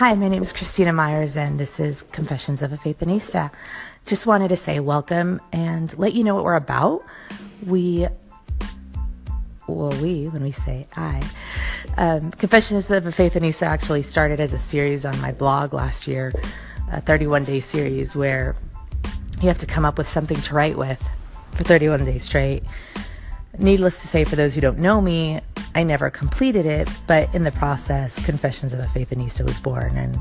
Hi, my name is Christina Myers, and this is Confessions of a Faithinista. Just wanted to say welcome and let you know what we're about. We, well, we, when we say I, um, Confessions of a Faithinista actually started as a series on my blog last year, a 31 day series where you have to come up with something to write with for 31 days straight. Needless to say, for those who don't know me, I never completed it, but in the process, Confessions of a Faithinista was born. And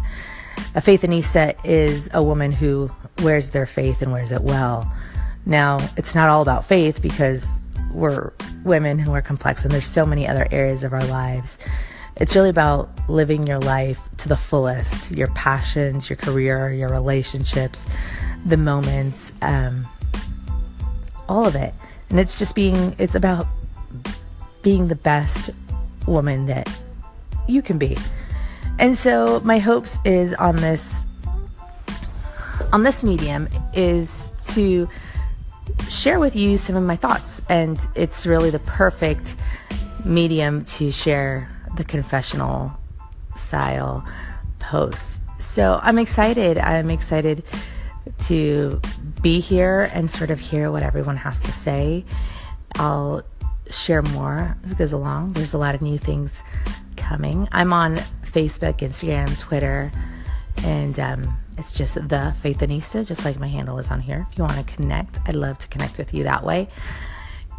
a Faithinista is a woman who wears their faith and wears it well. Now, it's not all about faith because we're women and we're complex, and there's so many other areas of our lives. It's really about living your life to the fullest your passions, your career, your relationships, the moments, um, all of it. And it's just being, it's about being the best woman that you can be. And so my hopes is on this on this medium is to share with you some of my thoughts and it's really the perfect medium to share the confessional style posts. So I'm excited. I'm excited to be here and sort of hear what everyone has to say. I'll share more as it goes along. There's a lot of new things coming. I'm on Facebook, Instagram, Twitter, and um, it's just the Faithinista, just like my handle is on here. If you want to connect, I'd love to connect with you that way.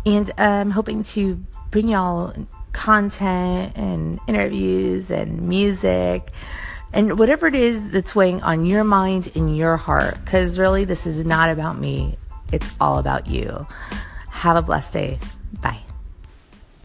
And I'm um, hoping to bring y'all content and interviews and music and whatever it is that's weighing on your mind and your heart. Because really, this is not about me, it's all about you. Have a blessed day. Bye.